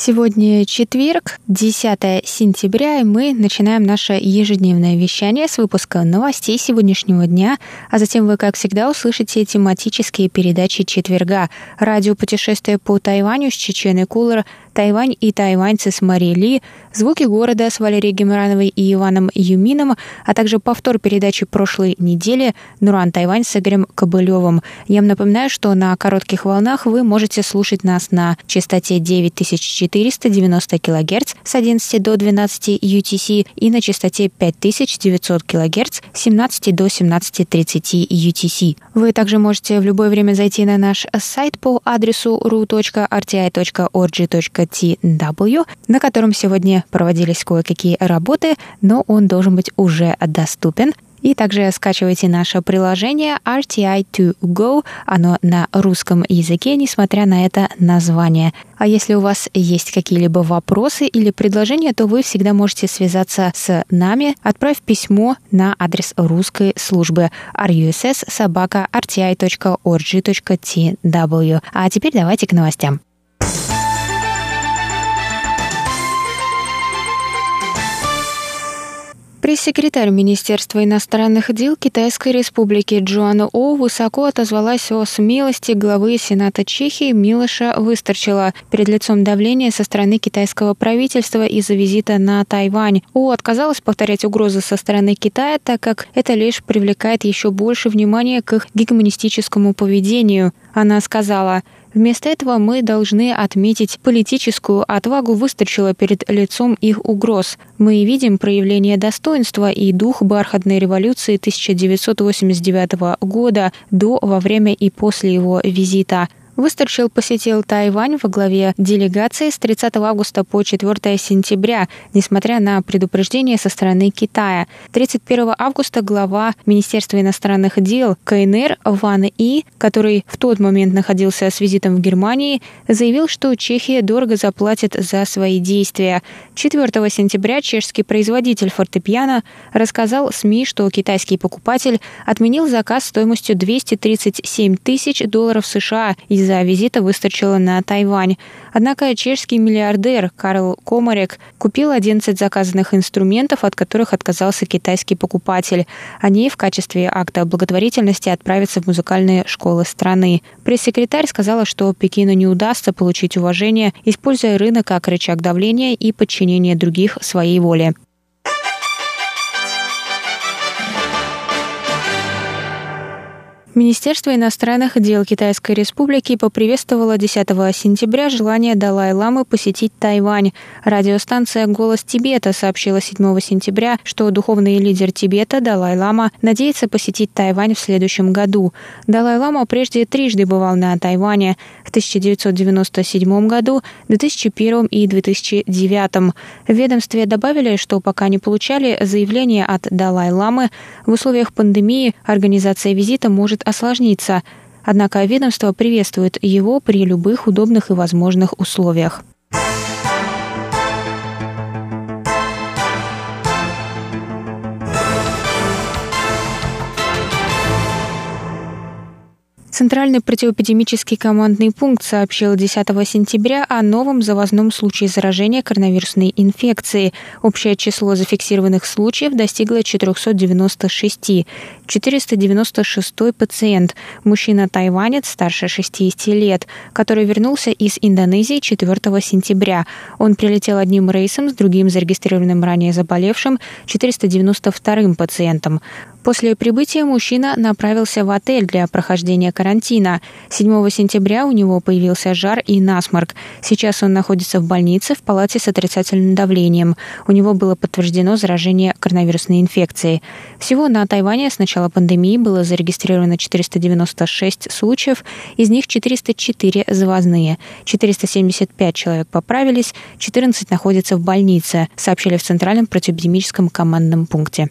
Сегодня четверг, 10 сентября, и мы начинаем наше ежедневное вещание с выпуска новостей сегодняшнего дня, а затем вы, как всегда, услышите тематические передачи четверга. Радио «Путешествие по Тайваню» с Чеченой Кулер, Тайвань и тайваньцы с Марией Ли, звуки города с Валерией Геморановой и Иваном Юмином, а также повтор передачи прошлой недели Нуран Тайвань с Игорем Кобылевым. Я вам напоминаю, что на коротких волнах вы можете слушать нас на частоте 9490 кГц с 11 до 12 UTC и на частоте 5900 кГц с 17 до 17.30 UTC. Вы также можете в любое время зайти на наш сайт по адресу ru.rti.org.tw TW, на котором сегодня проводились кое-какие работы, но он должен быть уже доступен. И также скачивайте наше приложение RTI2Go. Оно на русском языке, несмотря на это название. А если у вас есть какие-либо вопросы или предложения, то вы всегда можете связаться с нами, отправив письмо на адрес русской службы russ.rti.org.tw. А теперь давайте к новостям. Пресс-секретарь Министерства иностранных дел Китайской Республики Джоанна О высоко отозвалась о смелости главы Сената Чехии Милоша Выстарчила перед лицом давления со стороны китайского правительства из-за визита на Тайвань. О отказалась повторять угрозы со стороны Китая, так как это лишь привлекает еще больше внимания к их гегемонистическому поведению. Она сказала, Вместо этого мы должны отметить политическую отвагу выстачила перед лицом их угроз. Мы видим проявление достоинства и дух бархатной революции 1989 года до, во время и после его визита. Выстарчил посетил Тайвань во главе делегации с 30 августа по 4 сентября, несмотря на предупреждение со стороны Китая. 31 августа глава Министерства иностранных дел КНР Ван И, который в тот момент находился с визитом в Германии, заявил, что Чехия дорого заплатит за свои действия. 4 сентября чешский производитель фортепиано рассказал СМИ, что китайский покупатель отменил заказ стоимостью 237 тысяч долларов США из из-за визита выстачила на Тайвань. Однако чешский миллиардер Карл Комарек купил 11 заказанных инструментов, от которых отказался китайский покупатель. Они в качестве акта благотворительности отправятся в музыкальные школы страны. Пресс-секретарь сказала, что Пекину не удастся получить уважение, используя рынок как рычаг давления и подчинения других своей воле. Министерство иностранных дел Китайской Республики поприветствовало 10 сентября желание Далай-ламы посетить Тайвань. Радиостанция «Голос Тибета» сообщила 7 сентября, что духовный лидер Тибета Далай-лама надеется посетить Тайвань в следующем году. Далай-лама прежде трижды бывал на Тайване в 1997 году, 2001 и 2009. В ведомстве добавили, что пока не получали заявления от Далай-ламы, в условиях пандемии организация визита может осложниться, однако ведомство приветствует его при любых удобных и возможных условиях. Центральный противоэпидемический командный пункт сообщил 10 сентября о новом завозном случае заражения коронавирусной инфекцией. Общее число зафиксированных случаев достигло 496. 496 пациент, мужчина-тайванец старше 60 лет, который вернулся из Индонезии 4 сентября. Он прилетел одним рейсом с другим зарегистрированным ранее заболевшим 492 пациентом. После прибытия мужчина направился в отель для прохождения карантина. 7 сентября у него появился жар и насморк. Сейчас он находится в больнице в палате с отрицательным давлением. У него было подтверждено заражение коронавирусной инфекцией. Всего на Тайване с начала пандемии было зарегистрировано 496 случаев, из них 404 завозные. 475 человек поправились, 14 находятся в больнице, сообщили в Центральном противоэпидемическом командном пункте.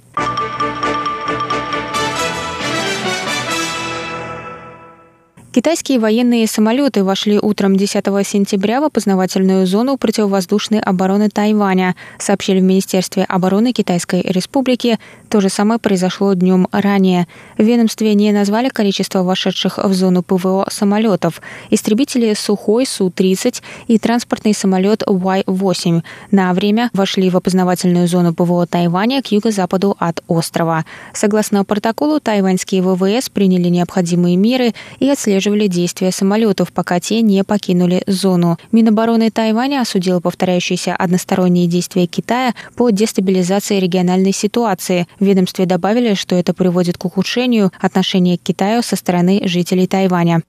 Китайские военные самолеты вошли утром 10 сентября в опознавательную зону противовоздушной обороны Тайваня, сообщили в Министерстве обороны Китайской Республики. То же самое произошло днем ранее. В ведомстве не назвали количество вошедших в зону ПВО самолетов. Истребители Сухой Су-30 и транспортный самолет Y-8 на время вошли в опознавательную зону ПВО Тайваня к юго-западу от острова. Согласно протоколу, тайваньские ВВС приняли необходимые меры и отслеживали действия самолетов, пока те не покинули зону. Минобороны Тайваня осудила повторяющиеся односторонние действия Китая по дестабилизации региональной ситуации. В ведомстве добавили, что это приводит к ухудшению отношения к Китаю со стороны жителей Тайваня.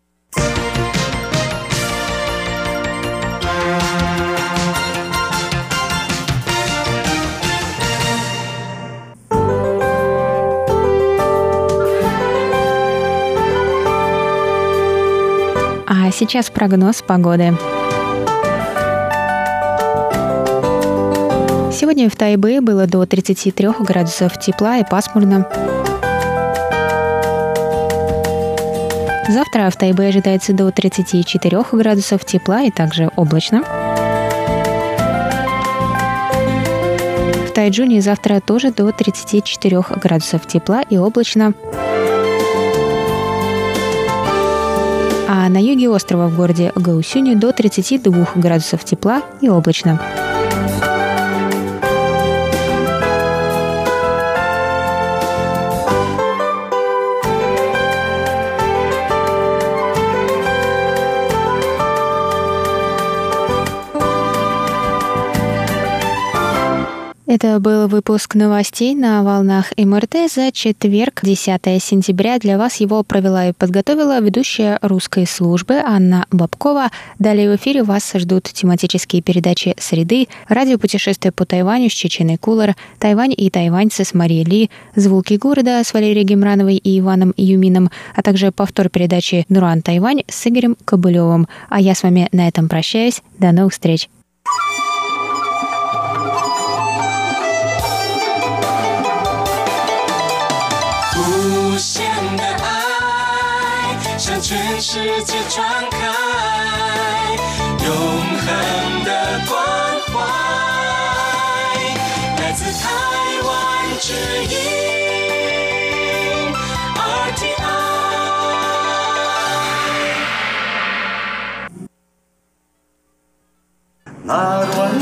А сейчас прогноз погоды. Сегодня в Тайбе было до 33 градусов тепла и пасмурно. Завтра в Тайбе ожидается до 34 градусов тепла и также облачно. В Тайджуне завтра тоже до 34 градусов тепла и облачно. а на юге острова в городе Гаусюни до 32 градусов тепла и облачно. Это был выпуск новостей на волнах МРТ за четверг, 10 сентября. Для вас его провела и подготовила ведущая русской службы Анна Бабкова. Далее в эфире вас ждут тематические передачи «Среды», радиопутешествие по Тайваню с Чеченой Кулар, «Тайвань и тайваньцы» с Марией Ли, «Звуки города» с Валерией Гемрановой и Иваном Юмином, а также повтор передачи «Нуран Тайвань» с Игорем Кобылевым. А я с вами на этом прощаюсь. До новых встреч! 无限的爱向全世界传开，永恒的关怀，来自台湾之音 RTI。那关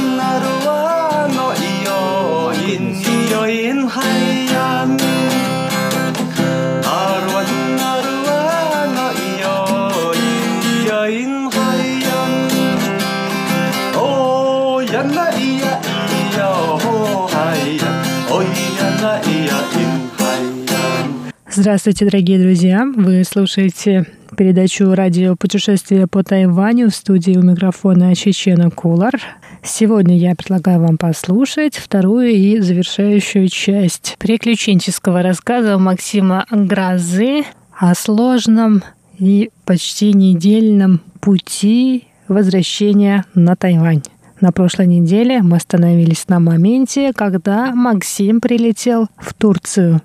Здравствуйте, дорогие друзья! Вы слушаете передачу «Радио путешествия по Тайваню» в студии у микрофона Чечена Кулар. Сегодня я предлагаю вам послушать вторую и завершающую часть приключенческого рассказа Максима Грозы о сложном и почти недельном пути возвращения на Тайвань. На прошлой неделе мы остановились на моменте, когда Максим прилетел в Турцию.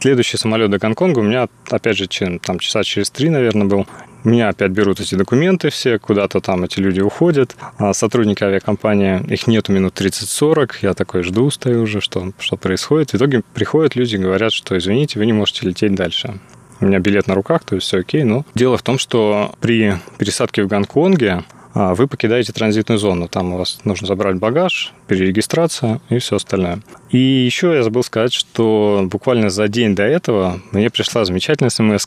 Следующий самолет до Гонконга у меня, опять же, там часа через три, наверное, был. Меня опять берут эти документы все, куда-то там эти люди уходят. А сотрудники авиакомпании, их нету минут 30-40. Я такой жду, стою уже, что, что происходит. В итоге приходят люди, говорят, что извините, вы не можете лететь дальше. У меня билет на руках, то есть все окей. Но дело в том, что при пересадке в Гонконге вы покидаете транзитную зону. Там у вас нужно забрать багаж, перерегистрация и все остальное. И еще я забыл сказать, что буквально за день до этого мне пришла замечательная смс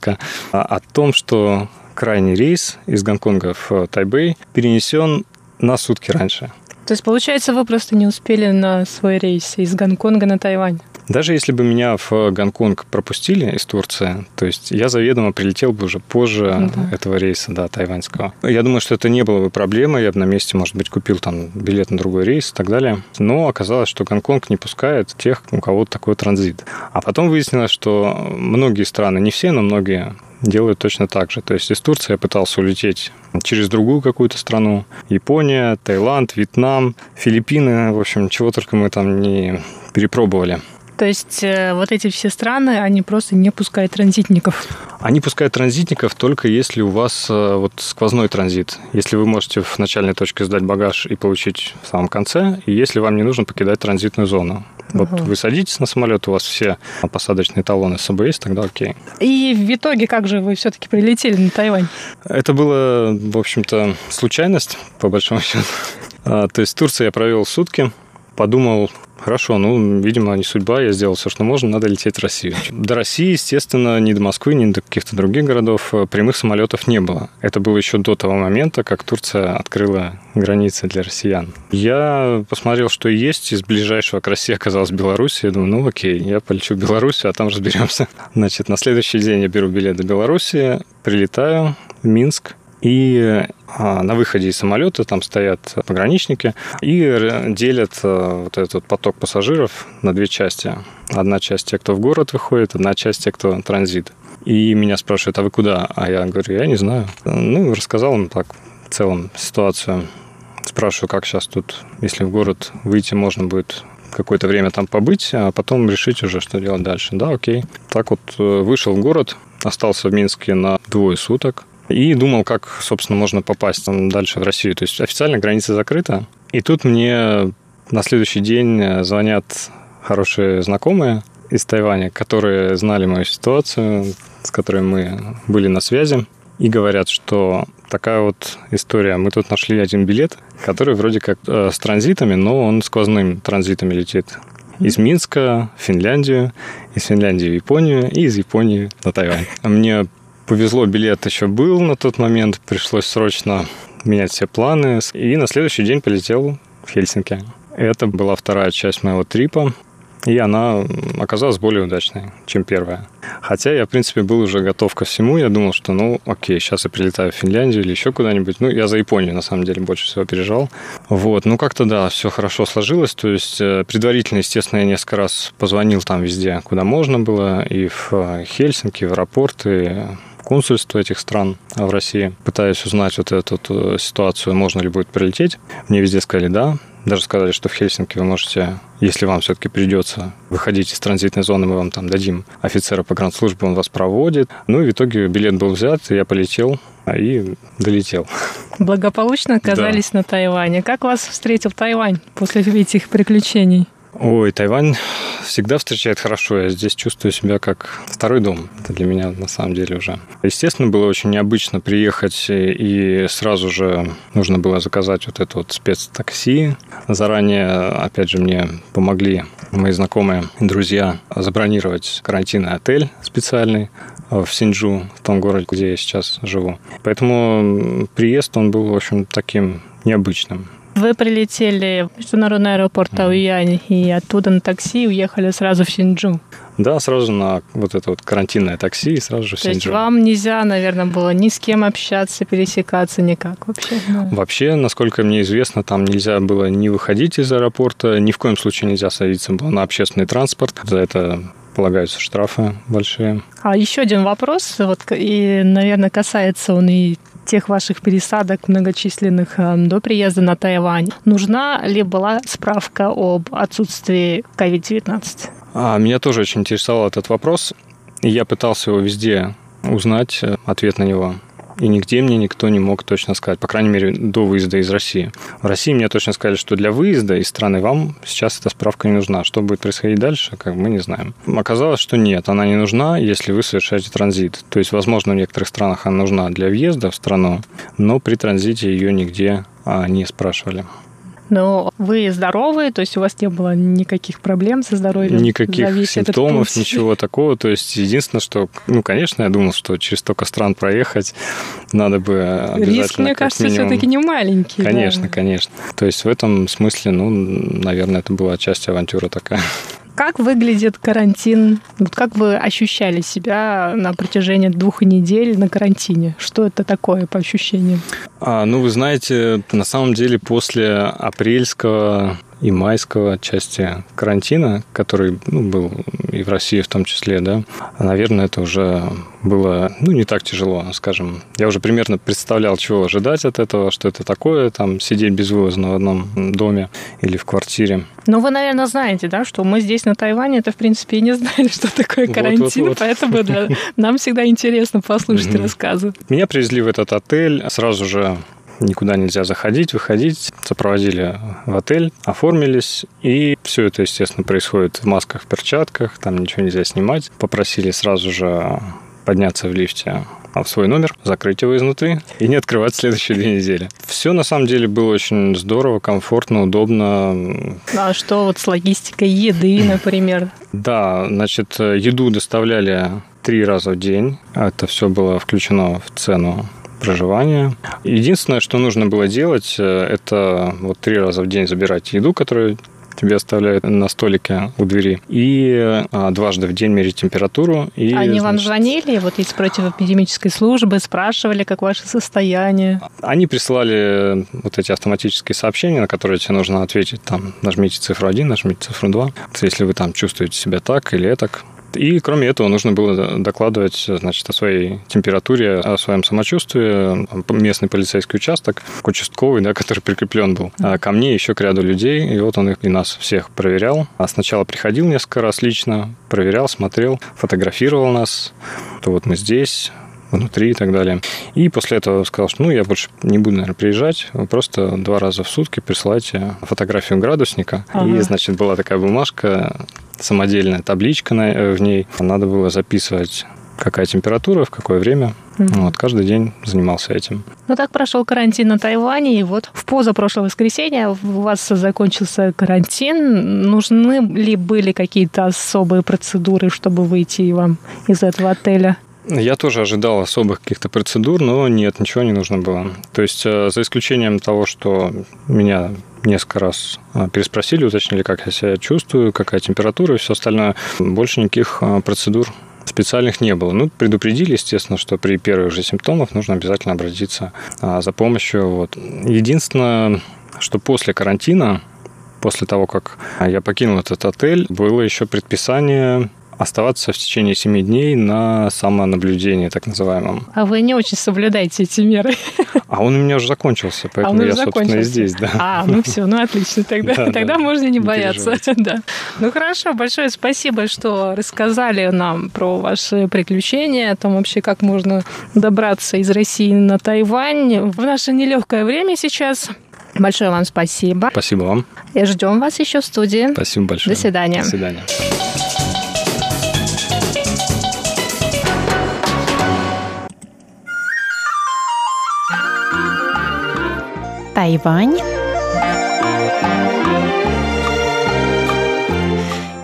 о том, что крайний рейс из Гонконга в Тайбэй перенесен на сутки раньше. То есть, получается, вы просто не успели на свой рейс из Гонконга на Тайвань? Даже если бы меня в Гонконг пропустили из Турции, то есть я заведомо прилетел бы уже позже да. этого рейса, да, тайваньского. Я думаю, что это не было бы проблемой, я бы на месте, может быть, купил там билет на другой рейс и так далее. Но оказалось, что Гонконг не пускает тех, у кого такой транзит. А потом выяснилось, что многие страны, не все, но многие делают точно так же. То есть из Турции я пытался улететь через другую какую-то страну. Япония, Таиланд, Вьетнам, Филиппины. В общем, чего только мы там не перепробовали. То есть э, вот эти все страны, они просто не пускают транзитников? Они пускают транзитников только если у вас э, вот сквозной транзит. Если вы можете в начальной точке сдать багаж и получить в самом конце, и если вам не нужно покидать транзитную зону. Вот угу. вы садитесь на самолет, у вас все посадочные талоны с собой есть, тогда окей. И в итоге как же вы все-таки прилетели на Тайвань? Это было, в общем-то, случайность, по большому счету. А, то есть в Турции я провел сутки, подумал, Хорошо, ну, видимо, не судьба, я сделал все, что можно, надо лететь в Россию. До России, естественно, ни до Москвы, ни до каких-то других городов э, прямых самолетов не было. Это было еще до того момента, как Турция открыла границы для россиян. Я посмотрел, что есть, из ближайшего к России оказалась Беларусь. Я думаю, ну окей, я полечу в Беларусь, а там разберемся. Значит, на следующий день я беру билет до Беларуси, прилетаю в Минск, и а, на выходе из самолета там стоят пограничники и делят а, вот этот поток пассажиров на две части. Одна часть те, кто в город выходит, одна часть те, кто транзит. И меня спрашивают, а вы куда? А я говорю, я не знаю. Ну, рассказал им так в целом ситуацию. Спрашиваю, как сейчас тут, если в город выйти можно будет какое-то время там побыть, а потом решить уже, что делать дальше. Да, окей. Так вот э, вышел в город, остался в Минске на двое суток, и думал, как, собственно, можно попасть дальше в Россию. То есть официально граница закрыта. И тут мне на следующий день звонят хорошие знакомые из Тайваня, которые знали мою ситуацию, с которой мы были на связи, и говорят, что такая вот история. Мы тут нашли один билет, который вроде как э, с транзитами, но он сквозным транзитами летит. Из Минска в Финляндию, из Финляндии в Японию и из Японии на Тайвань. Мне повезло, билет еще был на тот момент, пришлось срочно менять все планы. И на следующий день полетел в Хельсинки. Это была вторая часть моего трипа, и она оказалась более удачной, чем первая. Хотя я, в принципе, был уже готов ко всему. Я думал, что, ну, окей, сейчас я прилетаю в Финляндию или еще куда-нибудь. Ну, я за Японию, на самом деле, больше всего переживал. Вот, ну, как-то, да, все хорошо сложилось. То есть, э, предварительно, естественно, я несколько раз позвонил там везде, куда можно было. И в э, Хельсинки, в аэропорты, консульства этих стран в России, пытаясь узнать вот эту вот э, ситуацию, можно ли будет прилететь. Мне везде сказали «да». Даже сказали, что в Хельсинки вы можете, если вам все-таки придется выходить из транзитной зоны, мы вам там дадим офицера по гранд-службе, он вас проводит. Ну и в итоге билет был взят, и я полетел а и долетел. Благополучно оказались да. на Тайване. Как вас встретил Тайвань после этих приключений? Ой, Тайвань всегда встречает хорошо. Я здесь чувствую себя как второй дом. Это для меня на самом деле уже. Естественно, было очень необычно приехать, и сразу же нужно было заказать вот это вот спецтакси. Заранее, опять же, мне помогли мои знакомые друзья забронировать карантинный отель специальный в Синджу, в том городе, где я сейчас живу. Поэтому приезд, он был, в общем, таким необычным. Вы прилетели в международный аэропорт Тауянь и оттуда на такси уехали сразу в Синджу. Да, сразу на вот это вот карантинное такси и сразу же в То Синджу. есть вам нельзя, наверное, было ни с кем общаться, пересекаться никак вообще? Да. Вообще, насколько мне известно, там нельзя было ни выходить из аэропорта, ни в коем случае нельзя садиться было на общественный транспорт. За это полагаются штрафы большие. А еще один вопрос, вот, и, наверное, касается он и тех ваших пересадок многочисленных э, до приезда на Тайвань, нужна ли была справка об отсутствии COVID-19? А, меня тоже очень интересовал этот вопрос. Я пытался его везде узнать, э, ответ на него и нигде мне никто не мог точно сказать, по крайней мере, до выезда из России. В России мне точно сказали, что для выезда из страны вам сейчас эта справка не нужна. Что будет происходить дальше, как мы не знаем. Оказалось, что нет, она не нужна, если вы совершаете транзит. То есть, возможно, в некоторых странах она нужна для въезда в страну, но при транзите ее нигде а, не спрашивали. Но вы здоровы, то есть у вас не было никаких проблем со здоровьем? Никаких симптомов, ничего такого. То есть единственное, что, ну, конечно, я думал, что через столько стран проехать надо бы обязательно Риск, мне кажется, минимум... все-таки не маленький. Конечно, да. конечно. То есть в этом смысле, ну, наверное, это была часть авантюры такая. Как выглядит карантин? Вот как вы ощущали себя на протяжении двух недель на карантине? Что это такое по ощущениям? А, ну, вы знаете, на самом деле после апрельского и майского части карантина, который ну, был и в России в том числе, да, наверное, это уже было, ну, не так тяжело, скажем. Я уже примерно представлял, чего ожидать от этого, что это такое, там, сидеть безвылазно в одном доме или в квартире. Ну, вы, наверное, знаете, да, что мы здесь на Тайване, это, в принципе, и не знали, что такое карантин, вот, вот, вот. поэтому да, нам всегда интересно послушать рассказы. Меня привезли в этот отель сразу же никуда нельзя заходить, выходить. Сопроводили в отель, оформились, и все это, естественно, происходит в масках, в перчатках, там ничего нельзя снимать. Попросили сразу же подняться в лифте в свой номер, закрыть его изнутри и не открывать следующие две недели. Все на самом деле было очень здорово, комфортно, удобно. А что вот с логистикой еды, например? Да, значит, еду доставляли три раза в день. Это все было включено в цену проживания. Единственное, что нужно было делать, э, это вот три раза в день забирать еду, которую тебе оставляют на столике у двери. И а, дважды в день мерить температуру. И, Они значит, вам звонили вот из противоэпидемической службы, спрашивали, как ваше состояние? Они присылали вот эти автоматические сообщения, на которые тебе нужно ответить. Там, нажмите цифру 1, нажмите цифру 2. Если вы там чувствуете себя так или так, и кроме этого нужно было докладывать значит, о своей температуре, о своем самочувствии. Местный полицейский участок, участковый, да, который прикреплен был. А ко мне еще к ряду людей, и вот он их и нас всех проверял. А сначала приходил несколько раз лично, проверял, смотрел, фотографировал нас. То вот мы здесь, внутри и так далее. И после этого сказал, что ну, я больше не буду, наверное, приезжать, вы просто два раза в сутки присылайте фотографию градусника. Ага. И, значит, была такая бумажка, самодельная табличка на, э, в ней. Надо было записывать какая температура, в какое время. Mm-hmm. Вот, каждый день занимался этим. Ну, так прошел карантин на Тайване, и вот в позапрошлое воскресенье у вас закончился карантин. Нужны ли были какие-то особые процедуры, чтобы выйти вам из этого отеля? Я тоже ожидал особых каких-то процедур, но нет, ничего не нужно было. То есть, э, за исключением того, что меня несколько раз э, переспросили, уточнили, как я себя чувствую, какая температура и все остальное, больше никаких э, процедур специальных не было. Ну, предупредили, естественно, что при первых же симптомах нужно обязательно обратиться за помощью. Вот. Единственное, что после карантина, после того, как я покинул этот отель, было еще предписание оставаться в течение 7 дней на самонаблюдении, так называемом. А вы не очень соблюдаете эти меры. А он у меня уже закончился, поэтому а я, собственно, и здесь, да. А, ну все, ну отлично, тогда, да, тогда да, можно не бояться. да. Ну хорошо, большое спасибо, что рассказали нам про ваши приключения, о том вообще, как можно добраться из России на Тайвань в наше нелегкое время сейчас. Большое вам спасибо. Спасибо вам. И ждем вас еще в студии. Спасибо большое. До свидания. До свидания. Тайвань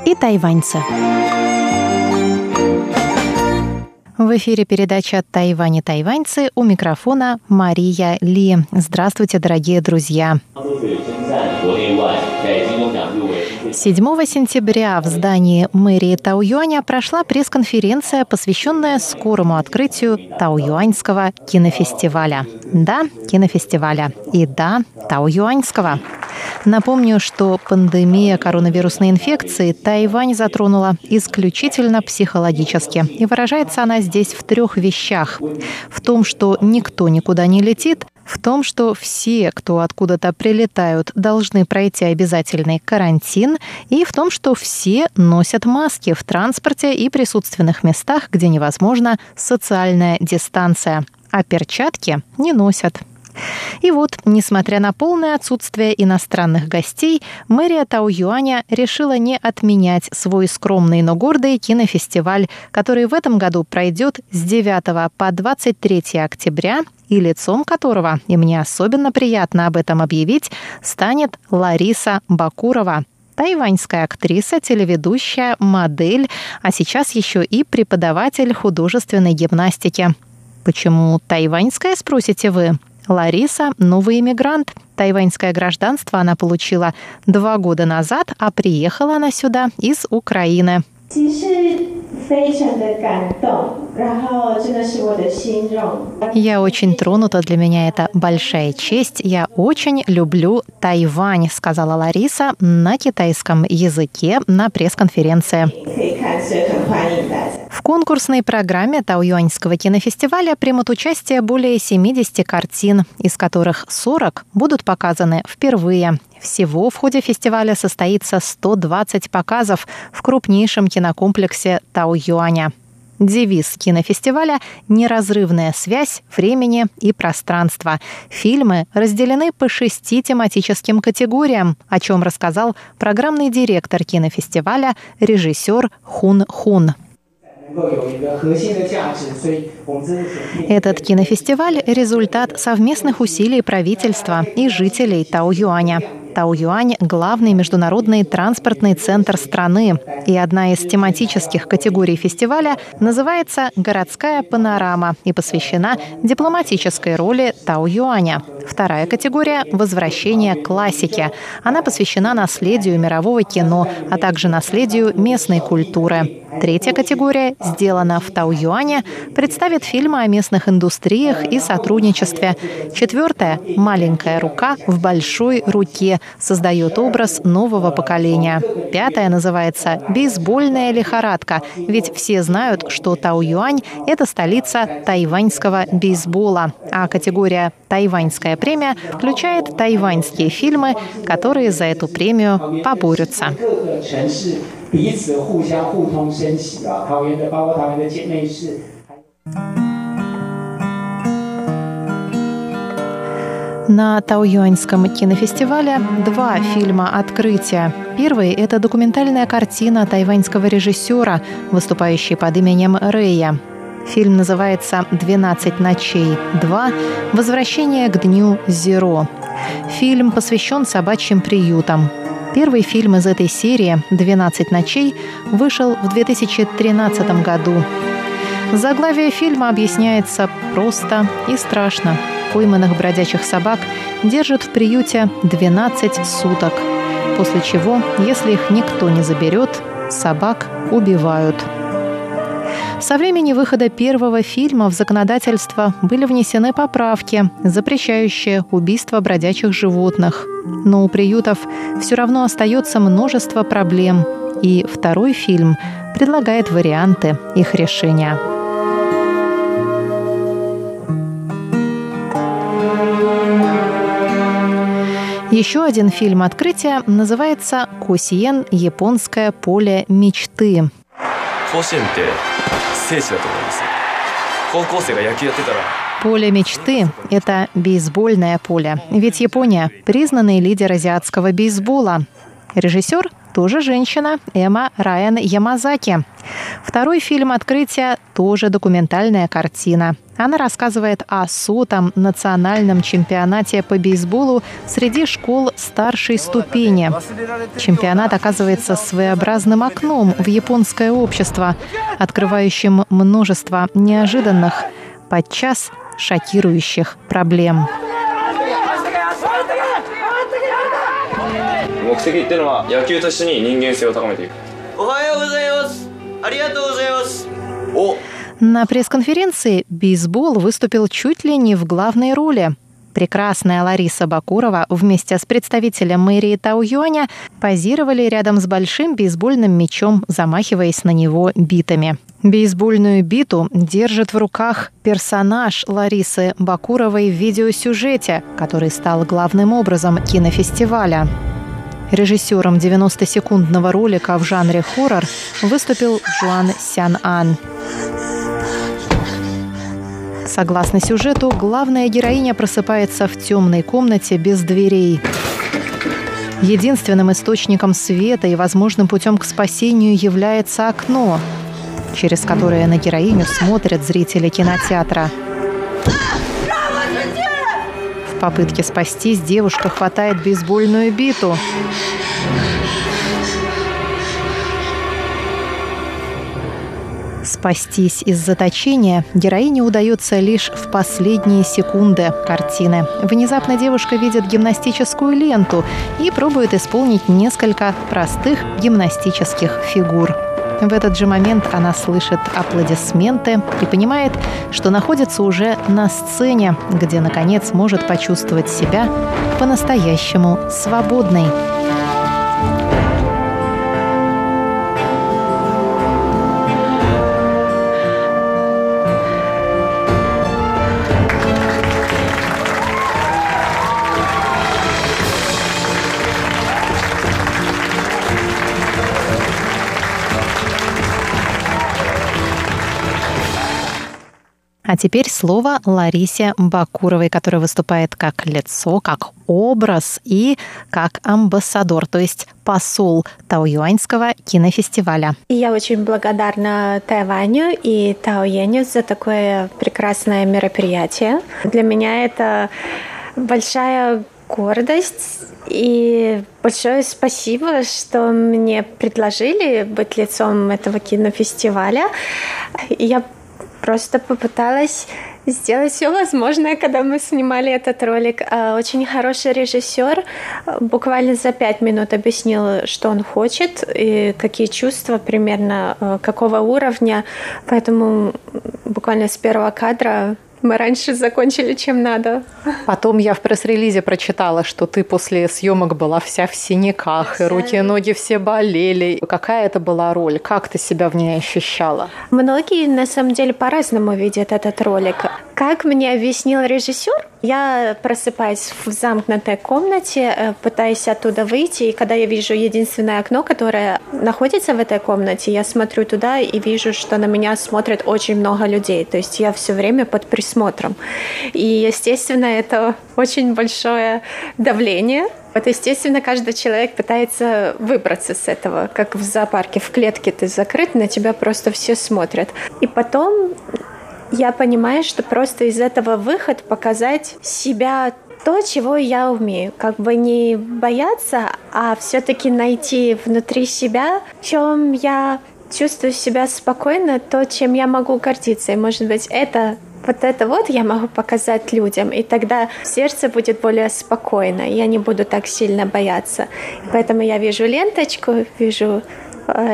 и тайваньцы. В эфире передача «Тайвань и тайваньцы» у микрофона Мария Ли. Здравствуйте, дорогие друзья! 7 сентября в здании мэрии Тауюаня прошла пресс-конференция, посвященная скорому открытию Тауюаньского кинофестиваля. Да, кинофестиваля. И да, Тауюаньского. Напомню, что пандемия коронавирусной инфекции Тайвань затронула исключительно психологически. И выражается она здесь в трех вещах. В том, что никто никуда не летит, в том, что все, кто откуда-то прилетают, должны пройти обязательный карантин, и в том, что все носят маски в транспорте и присутственных местах, где невозможна социальная дистанция, а перчатки не носят. И вот, несмотря на полное отсутствие иностранных гостей, мэрия Тау-Юаня решила не отменять свой скромный, но гордый кинофестиваль, который в этом году пройдет с 9 по 23 октября и лицом которого, и мне особенно приятно об этом объявить, станет Лариса Бакурова, тайваньская актриса, телеведущая, модель, а сейчас еще и преподаватель художественной гимнастики. Почему тайваньская, спросите вы? Лариса – новый иммигрант. Тайваньское гражданство она получила два года назад, а приехала она сюда из Украины. 其实非常的感动，然后真的是我的心荣。Я очень тронута, для меня это большая честь. Я очень люблю Тайвань, сказала Лариса на китайском языке на пресс-конференции. В конкурсной программе Тауюаньского кинофестиваля примут участие более 70 картин, из которых 40 будут показаны впервые. Всего в ходе фестиваля состоится 120 показов в крупнейшем кинокомплексе Тау-Юаня. Девиз кинофестиваля – неразрывная связь времени и пространства. Фильмы разделены по шести тематическим категориям, о чем рассказал программный директор кинофестиваля, режиссер Хун Хун. Этот кинофестиваль – результат совместных усилий правительства и жителей Тау-Юаня. Тау-Юань – главный международный транспортный центр страны. И одна из тематических категорий фестиваля называется «Городская панорама» и посвящена дипломатической роли Тау-Юаня. Вторая категория – «Возвращение к классике». Она посвящена наследию мирового кино, а также наследию местной культуры. Третья категория «Сделано в Тау-Юане» представит фильмы о местных индустриях и сотрудничестве. Четвертая «Маленькая рука в большой руке» создает образ нового поколения. Пятая называется «Бейсбольная лихорадка», ведь все знают, что Тау-Юань – это столица тайваньского бейсбола. А категория «Тайваньская премия» включает тайваньские фильмы, которые за эту премию поборются. 彼此互相互通生息啊，桃园的包括桃园的姐妹市。На Тауюаньском кинофестивале два фильма «Открытие». Первый – это документальная картина тайваньского режиссера, выступающий под именем Рэя. Фильм называется «12 ночей 2. Возвращение к дню Зеро». Фильм посвящен собачьим приютам. Первый фильм из этой серии «12 ночей» вышел в 2013 году. Заглавие фильма объясняется просто и страшно. Пойманных бродячих собак держат в приюте 12 суток, после чего, если их никто не заберет, собак убивают. Со времени выхода первого фильма в законодательство были внесены поправки, запрещающие убийство бродячих животных. Но у приютов все равно остается множество проблем, и второй фильм предлагает варианты их решения. Еще один фильм открытия называется «Кусиен. Японское поле мечты». 甲子園って 聖地だと思います高校生が野球やってたら Поле мечты – это бейсбольное поле. Ведь Япония – признанный лидер азиатского бейсбола. Режиссер тоже женщина Эма Райан Ямазаки. Второй фильм «Открытие» тоже документальная картина. Она рассказывает о сотом национальном чемпионате по бейсболу среди школ старшей ступени. Чемпионат оказывается своеобразным окном в японское общество, открывающим множество неожиданных, подчас шокирующих проблем. 目的っていうのは野球と一緒に人間性を高めていくおはようございますありがとうございますお На пресс-конференции бейсбол выступил чуть ли не в главной роли. Прекрасная Лариса Бакурова вместе с представителем мэрии Тау-Юаня позировали рядом с большим бейсбольным мячом, замахиваясь на него битами. Бейсбольную биту держит в руках персонаж Ларисы Бакуровой в видеосюжете, который стал главным образом кинофестиваля. Режиссером 90-секундного ролика в жанре хоррор выступил Жуан Сян Ан. Согласно сюжету, главная героиня просыпается в темной комнате без дверей. Единственным источником света и возможным путем к спасению является окно, через которое на героиню смотрят зрители кинотеатра. Попытке спастись девушка хватает бейсбольную биту. Спастись из заточения героине удается лишь в последние секунды картины. Внезапно девушка видит гимнастическую ленту и пробует исполнить несколько простых гимнастических фигур. В этот же момент она слышит аплодисменты и понимает, что находится уже на сцене, где, наконец, может почувствовать себя по-настоящему свободной. А теперь слово Ларисе Бакуровой, которая выступает как лицо, как образ и как амбассадор, то есть посол Тауюаньского кинофестиваля. Я очень благодарна Тайваню и Тауеню за такое прекрасное мероприятие. Для меня это большая гордость и большое спасибо, что мне предложили быть лицом этого кинофестиваля. Я просто попыталась сделать все возможное, когда мы снимали этот ролик. А, очень хороший режиссер буквально за пять минут объяснил, что он хочет и какие чувства примерно, а, какого уровня. Поэтому буквально с первого кадра мы раньше закончили, чем надо. Потом я в пресс-релизе прочитала, что ты после съемок была вся в синяках, вся... и руки и ноги все болели. Какая это была роль? Как ты себя в ней ощущала? Многие, на самом деле, по-разному видят этот ролик. Как мне объяснил режиссер, я просыпаюсь в замкнутой комнате, э, пытаюсь оттуда выйти, и когда я вижу единственное окно, которое находится в этой комнате, я смотрю туда и вижу, что на меня смотрит очень много людей. То есть я все время под присмотром. И, естественно, это очень большое давление, вот, естественно, каждый человек пытается выбраться с этого, как в зоопарке, в клетке ты закрыт, на тебя просто все смотрят. И потом я понимаю, что просто из этого выход показать себя то, чего я умею. Как бы не бояться, а все-таки найти внутри себя, в чем я чувствую себя спокойно, то, чем я могу гордиться. И, может быть, это вот это вот я могу показать людям, и тогда сердце будет более спокойно, я не буду так сильно бояться. И поэтому я вижу ленточку, вижу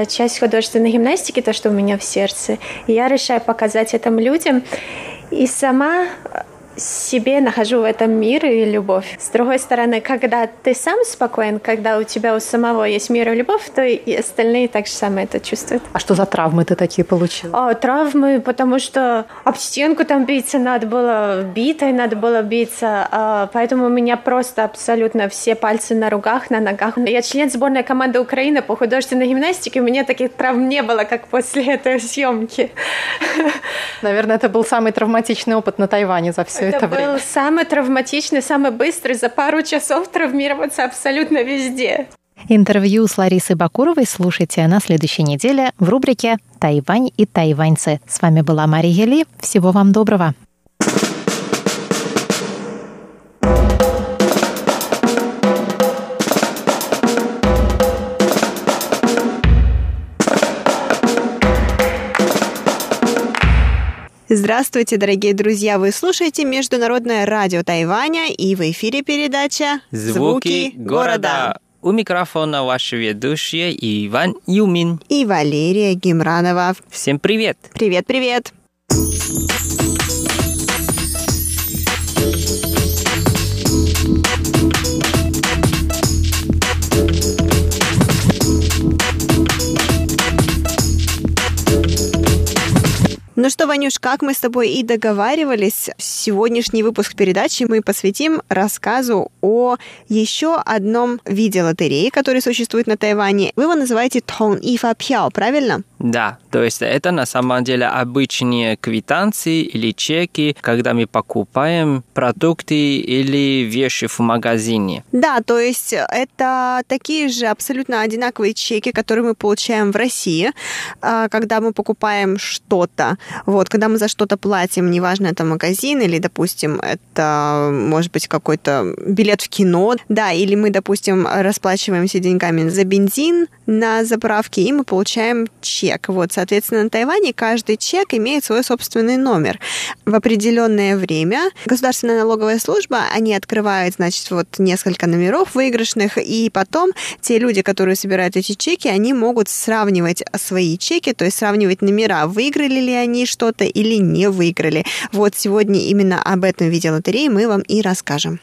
часть художественной гимнастики, то, что у меня в сердце. И я решаю показать этому людям. И сама себе нахожу в этом мир и любовь. С другой стороны, когда ты сам спокоен, когда у тебя у самого есть мир и любовь, то и остальные так же самое это чувствуют. А что за травмы ты такие получила? О, травмы, потому что об стенку там биться надо было, битой надо было биться, а, поэтому у меня просто абсолютно все пальцы на руках, на ногах. Я член сборной команды Украины по художественной гимнастике, у меня таких травм не было, как после этой съемки. Наверное, это был самый травматичный опыт на Тайване за все все это, это время. был самый травматичный, самый быстрый, за пару часов травмироваться абсолютно везде. Интервью с Ларисой Бакуровой слушайте на следующей неделе в рубрике «Тайвань и тайваньцы». С вами была Мария Ли. Всего вам доброго. Здравствуйте, дорогие друзья! Вы слушаете Международное радио Тайваня и в эфире передача «Звуки города». У микрофона ваши ведущие Иван Юмин и Валерия Гимранова. Всем привет! Привет-привет! Ну что, Ванюш, как мы с тобой и договаривались, сегодняшний выпуск передачи мы посвятим рассказу о еще одном виде лотереи, который существует на Тайване. Вы его называете Тон Ифа Пяо, правильно? Да, то есть это на самом деле обычные квитанции или чеки, когда мы покупаем продукты или вещи в магазине. Да, то есть это такие же абсолютно одинаковые чеки, которые мы получаем в России, а, когда мы покупаем что-то. Вот, когда мы за что-то платим, неважно, это магазин или, допустим, это может быть какой-то билет в кино, да, или мы, допустим, расплачиваемся деньгами за бензин на заправке, и мы получаем чек. Вот, соответственно, на Тайване каждый чек имеет свой собственный номер. В определенное время государственная налоговая служба, они открывают, значит, вот несколько номеров выигрышных, и потом те люди, которые собирают эти чеки, они могут сравнивать свои чеки, то есть сравнивать номера, выиграли ли они что-то или не выиграли. Вот сегодня именно об этом виде лотереи мы вам и расскажем.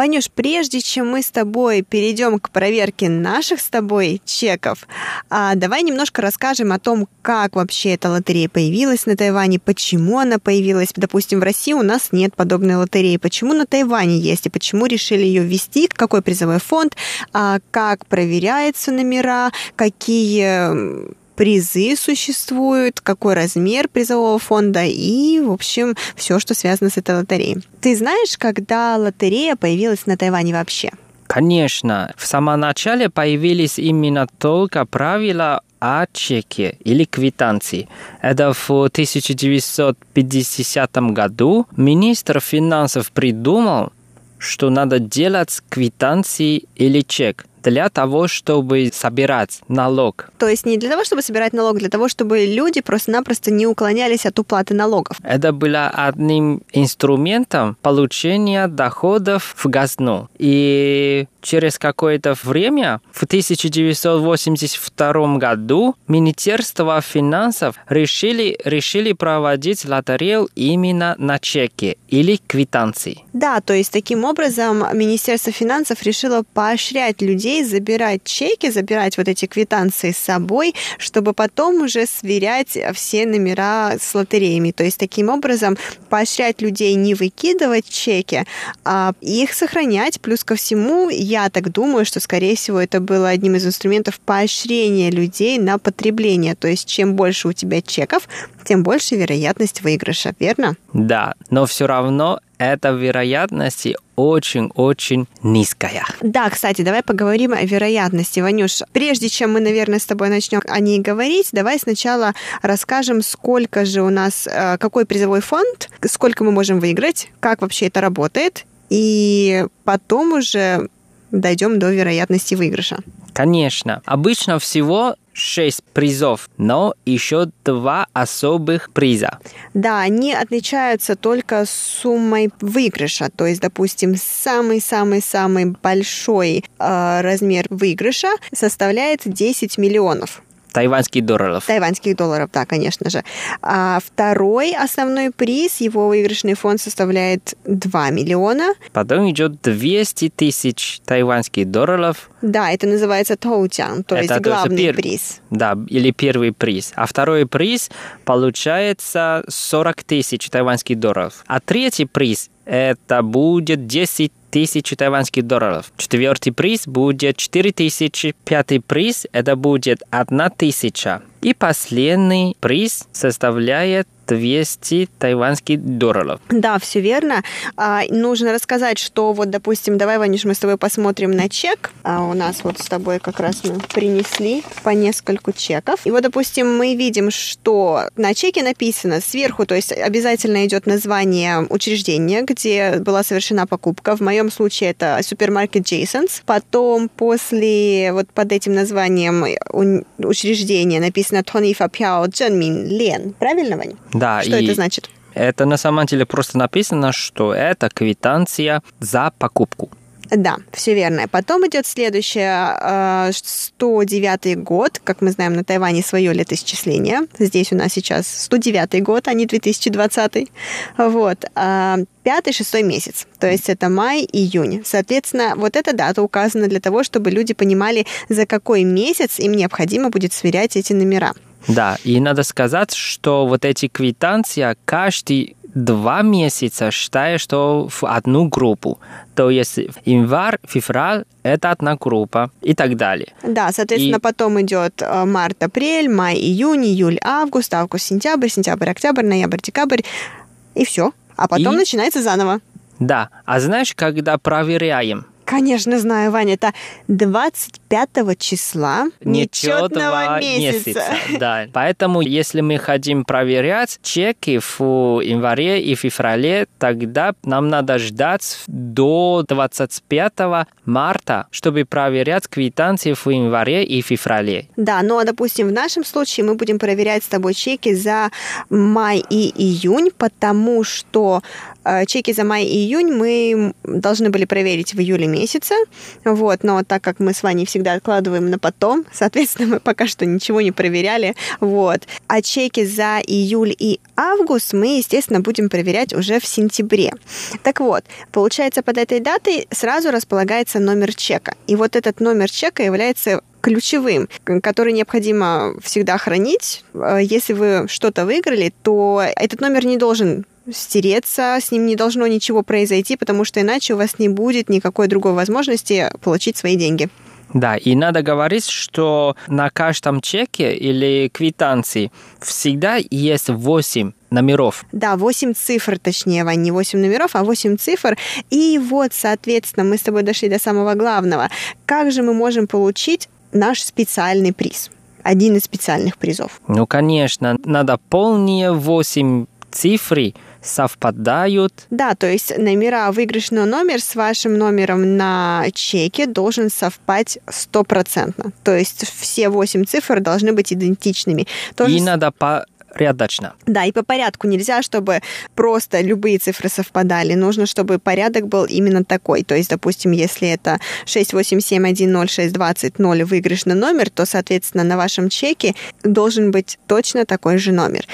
Ванюш, прежде чем мы с тобой перейдем к проверке наших с тобой чеков, а, давай немножко расскажем о том, как вообще эта лотерея появилась на Тайване, почему она появилась. Допустим, в России у нас нет подобной лотереи. Почему на Тайване есть и почему решили ее ввести, какой призовой фонд, а, как проверяются номера, какие призы существуют, какой размер призового фонда и, в общем, все, что связано с этой лотереей. Ты знаешь, когда лотерея появилась на Тайване вообще? Конечно, в самом начале появились именно только правила о чеке или квитанции. Это в 1950 году министр финансов придумал, что надо делать квитанции или чек для того, чтобы собирать налог. То есть не для того, чтобы собирать налог, для того, чтобы люди просто-напросто не уклонялись от уплаты налогов. Это было одним инструментом получения доходов в казну. И через какое-то время, в 1982 году, Министерство финансов решили, решили проводить лотерею именно на чеке или квитанции. Да, то есть таким образом Министерство финансов решило поощрять людей забирать чеки, забирать вот эти квитанции с собой, чтобы потом уже сверять все номера с лотереями. То есть таким образом поощрять людей не выкидывать чеки, а их сохранять. Плюс ко всему, я так думаю, что, скорее всего, это было одним из инструментов поощрения людей на потребление. То есть, чем больше у тебя чеков, тем больше вероятность выигрыша, верно? Да, но все равно эта вероятность очень-очень низкая. Да, кстати, давай поговорим о вероятности, Ванюш. Прежде чем мы, наверное, с тобой начнем о ней говорить, давай сначала расскажем, сколько же у нас, э, какой призовой фонд, сколько мы можем выиграть, как вообще это работает, и потом уже дойдем до вероятности выигрыша. Конечно. Обычно всего шесть призов, но еще два особых приза. Да, они отличаются только суммой выигрыша. То есть, допустим, самый-самый-самый большой э, размер выигрыша составляет 10 миллионов. Тайваньских долларов. Тайваньских долларов, да, конечно же. А второй основной приз, его выигрышный фонд составляет 2 миллиона. Потом идет 200 тысяч тайваньских долларов. Да, это называется тоутян, то это, есть главный то есть пер... приз. Да, или первый приз. А второй приз получается 40 тысяч тайваньских долларов. А третий приз это будет 10 тысяч тайваньских долларов. Четвертый приз будет 4 тысячи. Пятый приз это будет 1 тысяча. И последний приз составляет 200 тайваньских долларов. Да, все верно. А, нужно рассказать, что вот, допустим, давай, Ванюш, мы с тобой посмотрим на чек. А у нас вот с тобой как раз мы принесли по нескольку чеков. И вот, допустим, мы видим, что на чеке написано сверху, то есть обязательно идет название учреждения, где была совершена покупка. В моем случае это супермаркет Джейсонс. Потом после вот под этим названием учреждения написано Тони Фапяо Дженмин Лен. Правильно, Ваня? Да. Что это значит? Это на самом деле просто написано, что это квитанция за покупку. Да, все верно. Потом идет следующее, 109 э, год. Как мы знаем, на Тайване свое летоисчисление. Здесь у нас сейчас 109 год, а не 2020. Вот. А, пятый, шестой месяц. То есть это май, июнь. Соответственно, вот эта дата указана для того, чтобы люди понимали, за какой месяц им необходимо будет сверять эти номера. Да, и надо сказать, что вот эти квитанции каждый два месяца считая, что в одну группу. То есть январь, февраль – это одна группа и так далее. Да, соответственно, И- потом идет э, март, апрель, май, июнь, июль, август, август, сентябрь, сентябрь, октябрь, ноябрь, декабрь. И все. А потом И- начинается заново. Да, а знаешь, когда проверяем, Конечно, знаю, Ваня, это 25 числа нечетного нечетного месяца. Да, поэтому если мы хотим проверять чеки в январе и феврале, тогда нам надо ждать до 25 марта, чтобы проверять квитанции в январе и феврале. Да, но, допустим, в нашем случае мы будем проверять с тобой чеки за май и июнь, потому что чеки за май и июнь мы должны были проверить в июле месяце, вот, но так как мы с Ваней всегда откладываем на потом, соответственно, мы пока что ничего не проверяли, вот. А чеки за июль и август мы, естественно, будем проверять уже в сентябре. Так вот, получается, под этой датой сразу располагается номер чека. И вот этот номер чека является ключевым, который необходимо всегда хранить. Э, Если вы что-то выиграли, то этот номер не должен стереться, с ним не должно ничего произойти, потому что иначе у вас не будет никакой другой возможности получить свои деньги. Да, и надо говорить, что на каждом чеке или квитанции всегда есть 8 номеров. Да, 8 цифр, точнее, Вань, не 8 номеров, а 8 цифр. И вот, соответственно, мы с тобой дошли до самого главного. Как же мы можем получить наш специальный приз? Один из специальных призов. Ну, конечно, надо полные 8 цифры совпадают. Да, то есть номера, выигрышный номер с вашим номером на чеке должен совпать стопроцентно. То есть все 8 цифр должны быть идентичными. То же И надо порядочно. Да, и по порядку нельзя, чтобы просто любые цифры совпадали. Нужно, чтобы порядок был именно такой. То есть, допустим, если это 687106200 выигрышный номер, то, соответственно, на вашем чеке должен быть точно такой же номер.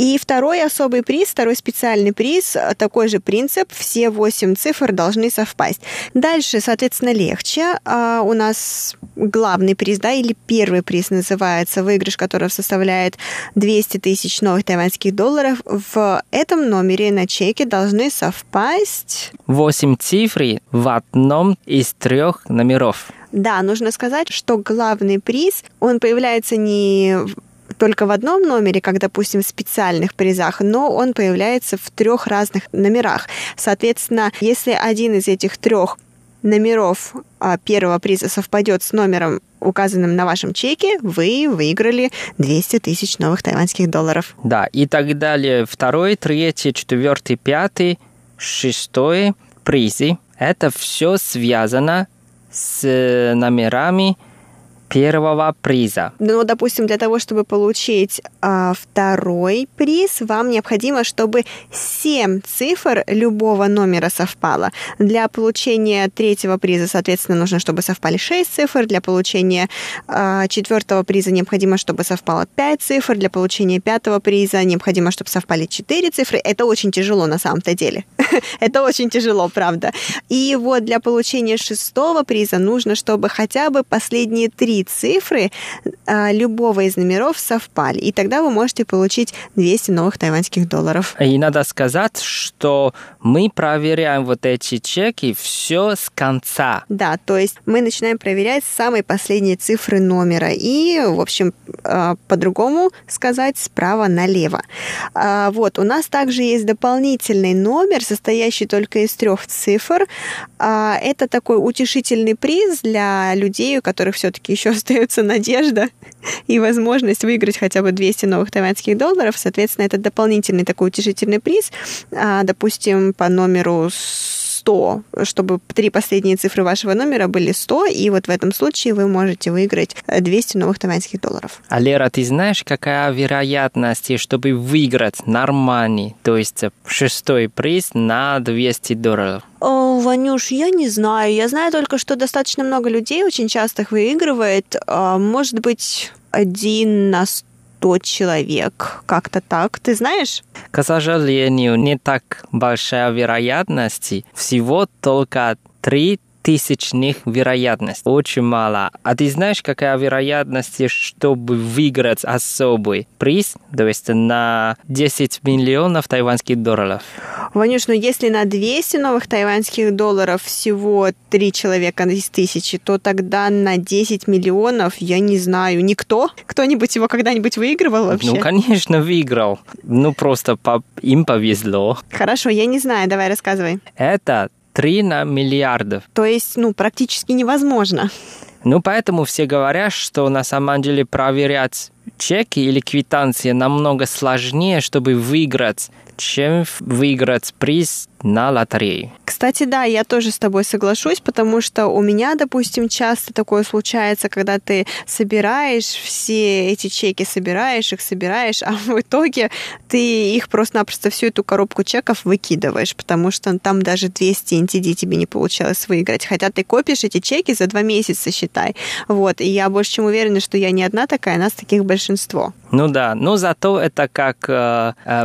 И второй особый приз, второй специальный приз, э, такой же принцип, все 8 цифр должны совпасть. Дальше, соответственно, легче. А, У нас главный приз, да, или первый приз называется, выигрыш которого составляет 200 тысяч новых тайваньских долларов. В этом номере на чеке должны совпасть 8 цифр в одном из трех номеров. Да, нужно сказать, что главный приз, он появляется не только в одном номере, как, допустим, в специальных призах, но он появляется в трех разных номерах. Соответственно, если один из этих трех номеров а, первого приза совпадет с номером, указанным на вашем чеке, вы выиграли 200 тысяч новых тайваньских долларов. Да, и так далее. Второй, третий, четвертый, пятый, шестой призы. Это все связано с э, номерами первого приза. Ну, допустим, для того, чтобы получить а, второй приз, вам необходимо, чтобы 7 цифр любого номера совпало. Для получения третьего приза, соответственно, нужно, чтобы совпали 6 цифр. Для получения а, четвертого приза необходимо, чтобы совпало 5 цифр. Для получения пятого приза необходимо, чтобы совпали 4 цифры. Это очень тяжело на самом-то деле. Это очень тяжело, правда. И вот для получения шестого приза нужно, чтобы хотя бы последние три цифры а, любого из номеров совпали. И тогда вы можете получить 200 новых тайваньских долларов. И надо сказать, что мы проверяем вот эти чеки все с конца. Да, то есть мы начинаем проверять с самой последней цифры номера. И, в общем, а, по-другому сказать, справа налево. А, Вот, у нас также есть дополнительный номер, состоящий только из трех цифр. А, Это такой утешительный приз для людей, у которых все-таки еще остается надежда и возможность выиграть хотя бы 200 новых тайваньских долларов. Соответственно, это дополнительный такой утешительный приз. А, Допустим, по номеру 100, чтобы три последние цифры вашего номера были 100, и вот в этом случае вы можете выиграть э, 200 новых тайваньских долларов. А Лера, ты знаешь, какая вероятность, чтобы выиграть нормальный, то есть шестой приз на 200 долларов? О, Ванюш, я не знаю. Я знаю только, что достаточно много людей очень часто их выигрывает. А, Может быть, один на 100 человек. Как-то так. Ты знаешь? К сожалению, не так большая вероятность. Всего только 3 тысячных вероятность. Очень мало. А ты знаешь, какая вероятность, чтобы выиграть особый приз, то есть на 10 миллионов тайваньских долларов? Ванюш, ну если на 200 новых тайваньских долларов всего 3 человека из тысячи, то тогда на 10 миллионов, я не знаю, никто? Кто-нибудь его когда-нибудь выигрывал вообще? Ну, конечно, выиграл. Ну, просто по... им повезло. Хорошо, я не знаю, давай рассказывай. Это 3 на миллиардов. То есть, ну, практически невозможно. Ну, поэтому все говорят, что на самом деле проверять чеки или квитанции намного сложнее, чтобы выиграть, чем выиграть приз на лотерее. Кстати, да, я тоже с тобой соглашусь, потому что у меня, допустим, часто такое случается, когда ты собираешь все эти чеки, собираешь их, собираешь, а в итоге ты их просто-напросто всю эту коробку чеков выкидываешь, потому что там даже 200 NTD тебе не получалось выиграть. Хотя ты копишь эти чеки за два месяца, считай. Вот, и я больше чем уверена, что я не одна такая, нас таких большинство. Ну да, но зато это как э, э,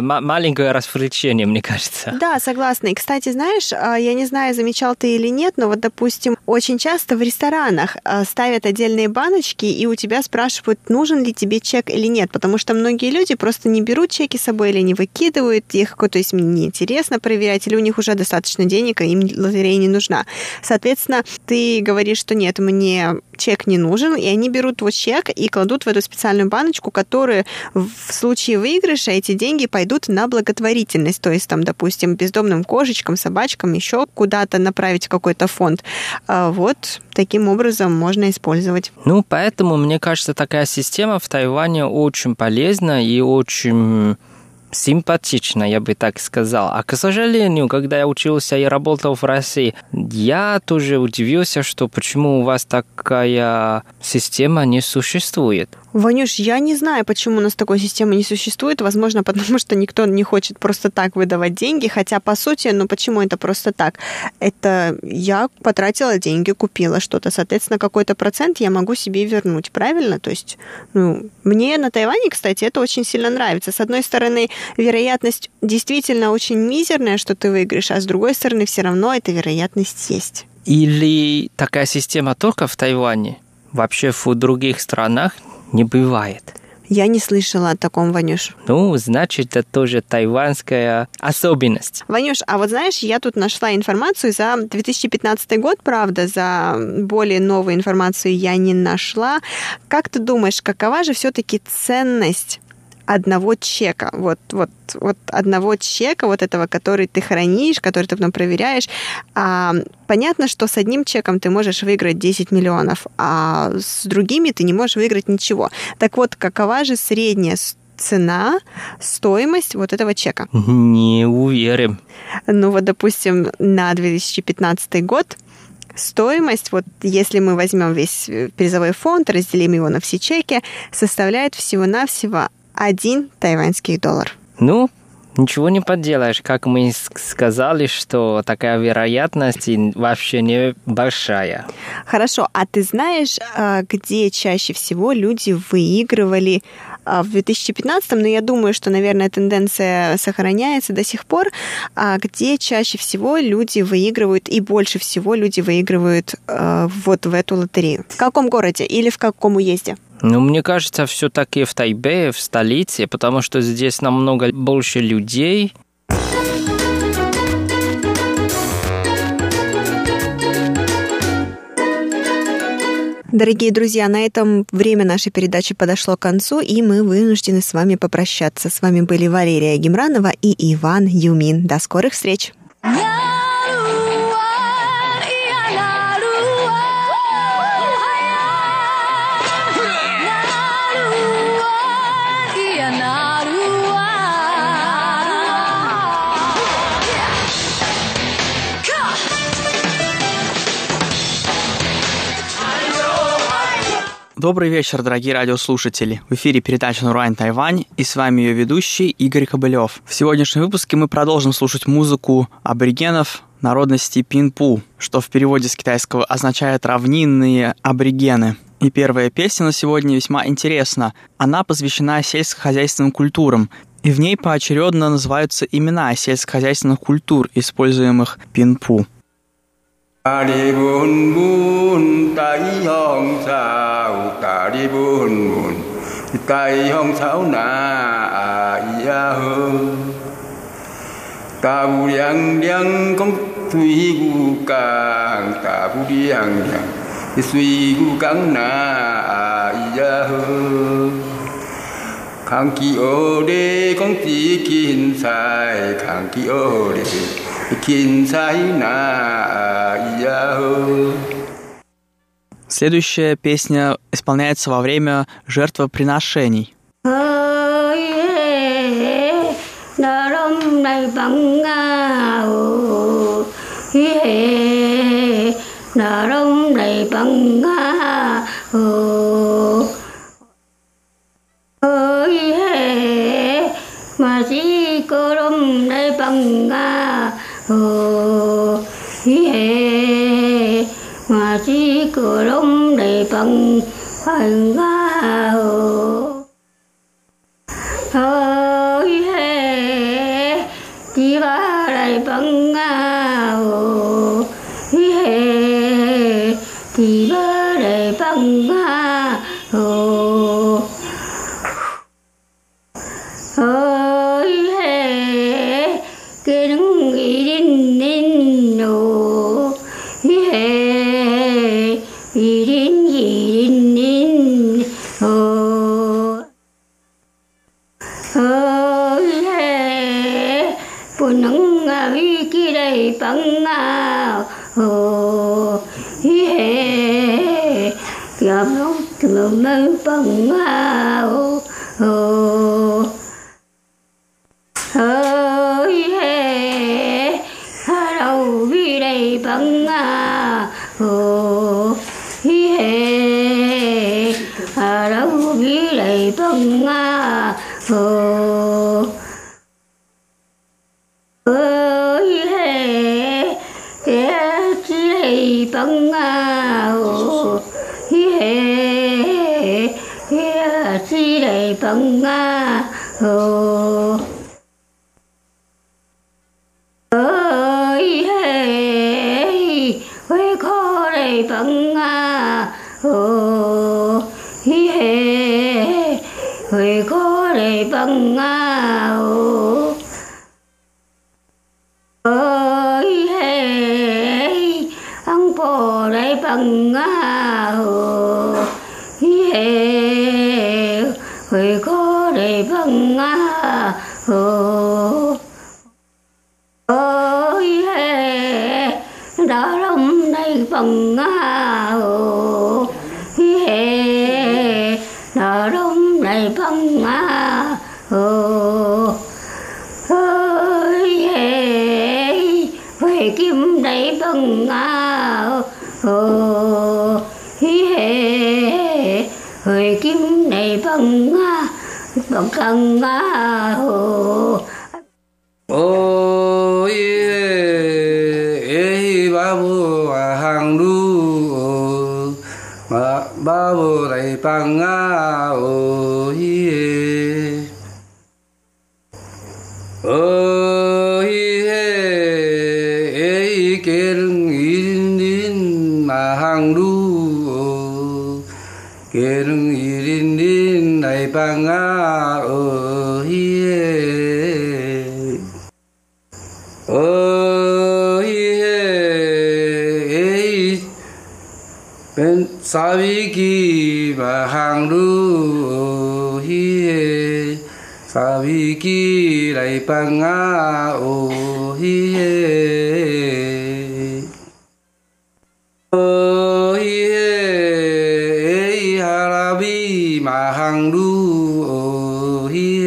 маленькое развлечение, мне кажется. Да, согласна. И, кстати, знаешь, э, я не знаю, замечал ты или нет, но вот, допустим, очень часто в ресторанах э, ставят отдельные баночки, и у тебя спрашивают, нужен ли тебе чек или нет, потому что многие люди просто не берут чеки с собой или не выкидывают их, то есть мне неинтересно проверять, или у них уже достаточно денег, и им лотерея не нужна. Соответственно, ты говоришь, что нет, мне чек не нужен, и они берут твой чек и кладут в эту специальную баночку, которую в случае выигрыша эти деньги пойдут на благотворительность, то есть там, допустим, бездомным кошечкам, собачкам, еще куда-то направить какой-то фонд. А вот таким образом можно использовать. Ну, поэтому, мне кажется, такая система в Тайване очень полезна и очень симпатично, я бы так сказал. А, к сожалению, когда я учился и работал в России, я тоже удивился, что почему у вас такая система не существует. Ванюш, я не знаю, почему у нас такой системы не существует. Возможно, потому что никто не хочет просто так выдавать деньги. Хотя, по сути, ну почему это просто так? Это я потратила деньги, купила что-то. Соответственно, какой-то процент я могу себе вернуть, правильно? То есть, ну, мне на Тайване, кстати, это очень сильно нравится. С одной стороны, вероятность действительно очень мизерная, что ты выиграешь, а с другой стороны, все равно эта вероятность есть. Или такая система только в Тайване? Вообще в других странах не бывает. Я не слышала о таком, Ванюш. Ну, значит, это тоже тайванская особенность. Ванюш, а вот знаешь, я тут нашла информацию за 2015 год, правда, за более новую информацию я не нашла. Как ты думаешь, какова же все-таки ценность одного чека, вот, вот, вот одного чека, вот этого, который ты хранишь, который ты потом проверяешь. А, понятно, что с одним чеком ты можешь выиграть 10 миллионов, а с другими ты не можешь выиграть ничего. Так вот, какова же средняя цена, стоимость вот этого чека? Не уверен. Ну вот, допустим, на 2015 год стоимость, вот если мы возьмем весь призовой фонд, разделим его на все чеки, составляет всего-навсего один тайваньский доллар. Ну, Ничего не поделаешь, как мы сказали, что такая вероятность вообще не большая. Хорошо, а ты знаешь, а, где чаще всего люди выигрывали а, в 2015, но я думаю, что, наверное, тенденция сохраняется до сих пор, а где чаще всего люди выигрывают и больше всего люди выигрывают вот в эту лотерею? В каком городе или в каком уезде? Ну, мне кажется, все-таки в Тайбе, в столице, потому что здесь намного больше людей, Дорогие друзья, на этом время нашей передачи подошло к концу, и мы вынуждены с вами попрощаться. С вами были Валерия Гемранова и Иван Юмин. До скорых встреч! Yeah! Добрый вечер, дорогие радиослушатели. В эфире передача «Нурайн Тайвань» и с вами ее ведущий Игорь Кобылев. В сегодняшнем выпуске мы продолжим слушать музыку аборигенов народности Пинпу, что в переводе с китайского означает «равнинные аборигены». И первая песня на сегодня весьма интересна. Она посвящена сельскохозяйственным культурам, и в ней поочередно называются имена сельскохозяйственных культур, используемых Пинпу. 打里文恩布恩，打里雄沙文，打里布恩布恩，打里雄沙乌呐啊依呀呵。打乌凉凉，大水骨干，打乌凉凉，水骨干呐啊依呀呵。康基奥利，共基金赛，康基奥利。Следующая песня исполняется во время жертвоприношений. mà bằng phần ngã hồ thôi chỉ ba lại bằng ngã hồ Hãy subscribe cho kênh Ghiền phận hồ phong đây à hồ ờ, ơi, về kim đây bằng à ờ, hồ hề, về kim đây bằng à bằng cần à hồ ờ. ô ê, ba bu hàng lu ba bu đầy bằng a pang du kê lung y rin din, nai pang a o hi o hi bên sa vi ki ba hang du hi sa vi ki lai pang a o hi Oh. hàng đu hi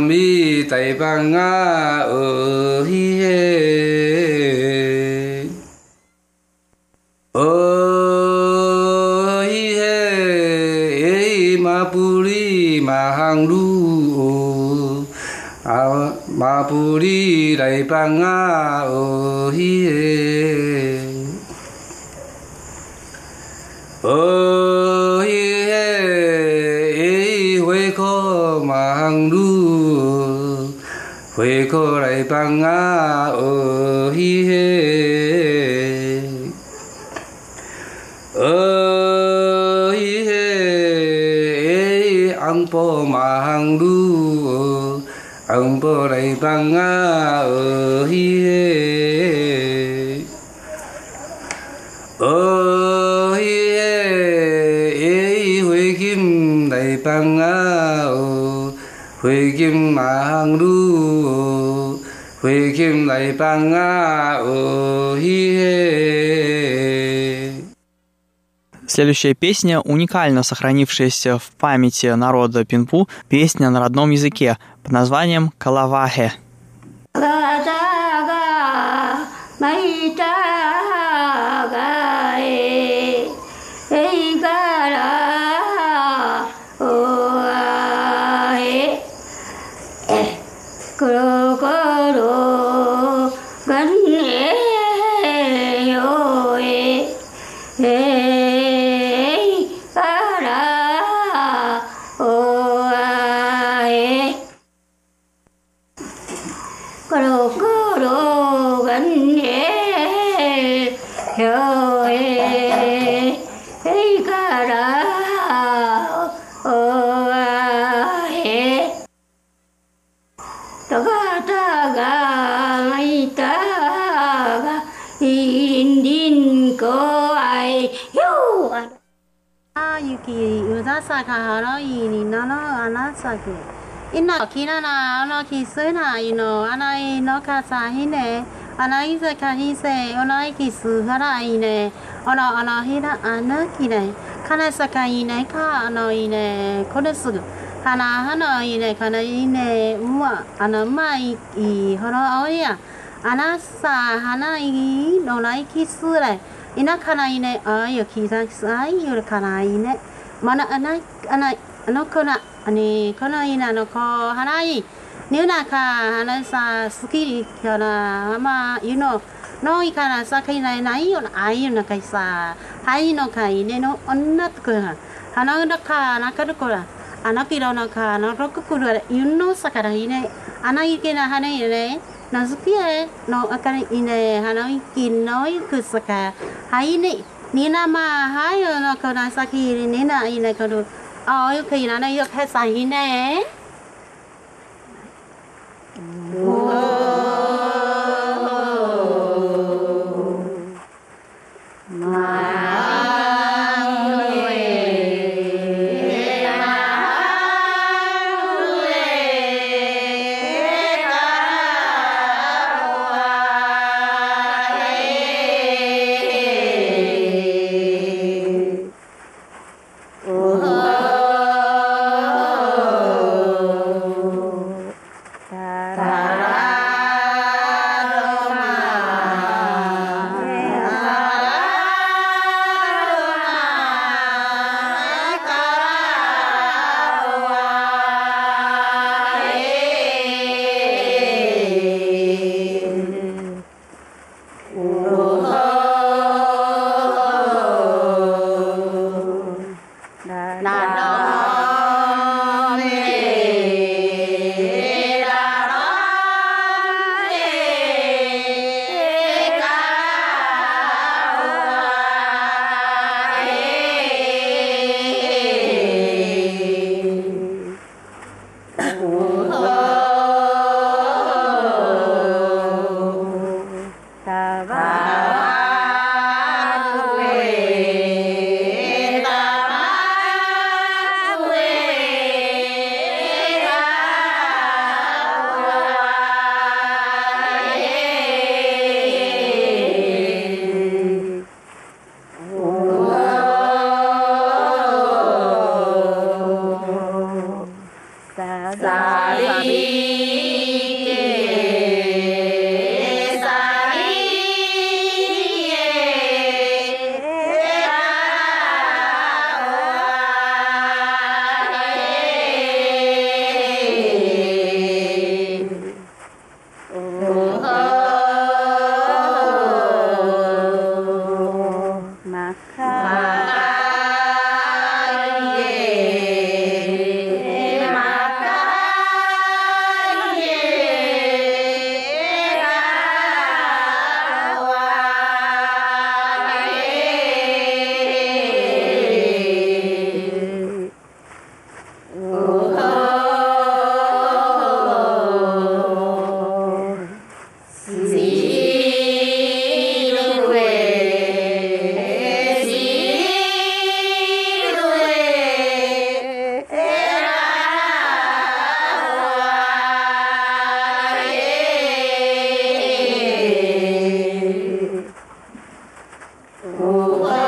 mi tây bang nga ô hi ô hi ma puri ma hàng đu à, ma puri tây bang nga ô hi ô. bằng đu. Huệ cô lại bằng á ở hi hê. Ở hi hê ăn po mà hàng đu. Ăn po lại bằng á ở hi hê. Ở hi hê huệ kim lại bằng á 회김 Следующая песня уникально сохранившаяся в памяти народа Пинпу, песня на родном языке под названием Калавахе. 紫原になの紫いのきななあのきすないのあないのかさひね。あないぜかひせおないきすはらいね。おのおのひらあなきね。かねさかいねかあのいね。これすぐ。はなはのいね。かないね。うわ。あのまいいほろおや。あなさはないのないきすれ。いなかないね。あよきざきさいよかないね。మన అనై అనై అనుకున్న にこの稲の子払い、にゅなか、話さ、好きよな、まあ、ゆの、のいから酒ないないよな、あいよなかいさ、はいのかいねの女とくん、花のか、なかるこら、あのきろのか、のろくくる、ゆのさからいね、あないけなはねいね、のずきえ、のあかりいね、花いきのいくさか、はいね、nina ma hayo no kona sakiri nina ina kodo ayo kina na yo pesa hine Oh. Lord.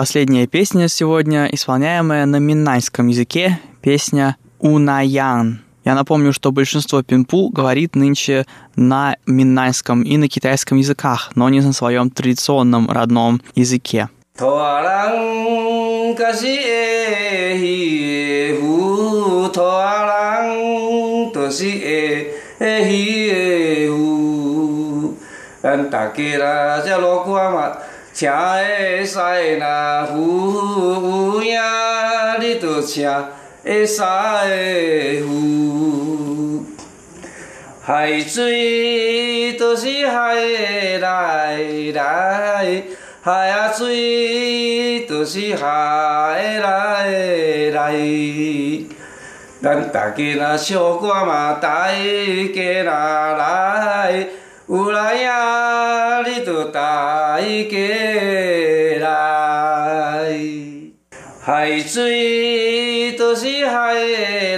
Последняя песня сегодня, исполняемая на минайском языке, песня «Унаян». Я напомню, что большинство пинпу говорит нынче на минайском и на китайском языках, но не на своем традиционном родном языке. Anh ta kia ra 听会使那呼呼影，你着听会使呼。海水都是海来来，海啊水都是海来来。咱大家若小歌嘛，大家若来。有来呀，你就大家来。海水都是海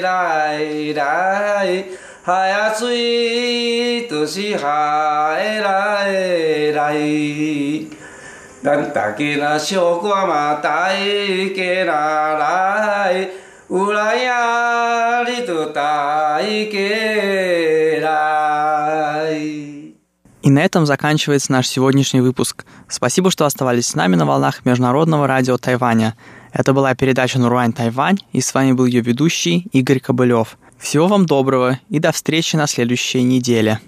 来来，海啊水都是海来来。咱大家那小歌嘛，大家若来，有来呀，你就大家来。И на этом заканчивается наш сегодняшний выпуск. Спасибо, что оставались с нами на волнах Международного радио Тайваня. Это была передача «Нуруань Тайвань», и с вами был ее ведущий Игорь Кобылев. Всего вам доброго и до встречи на следующей неделе.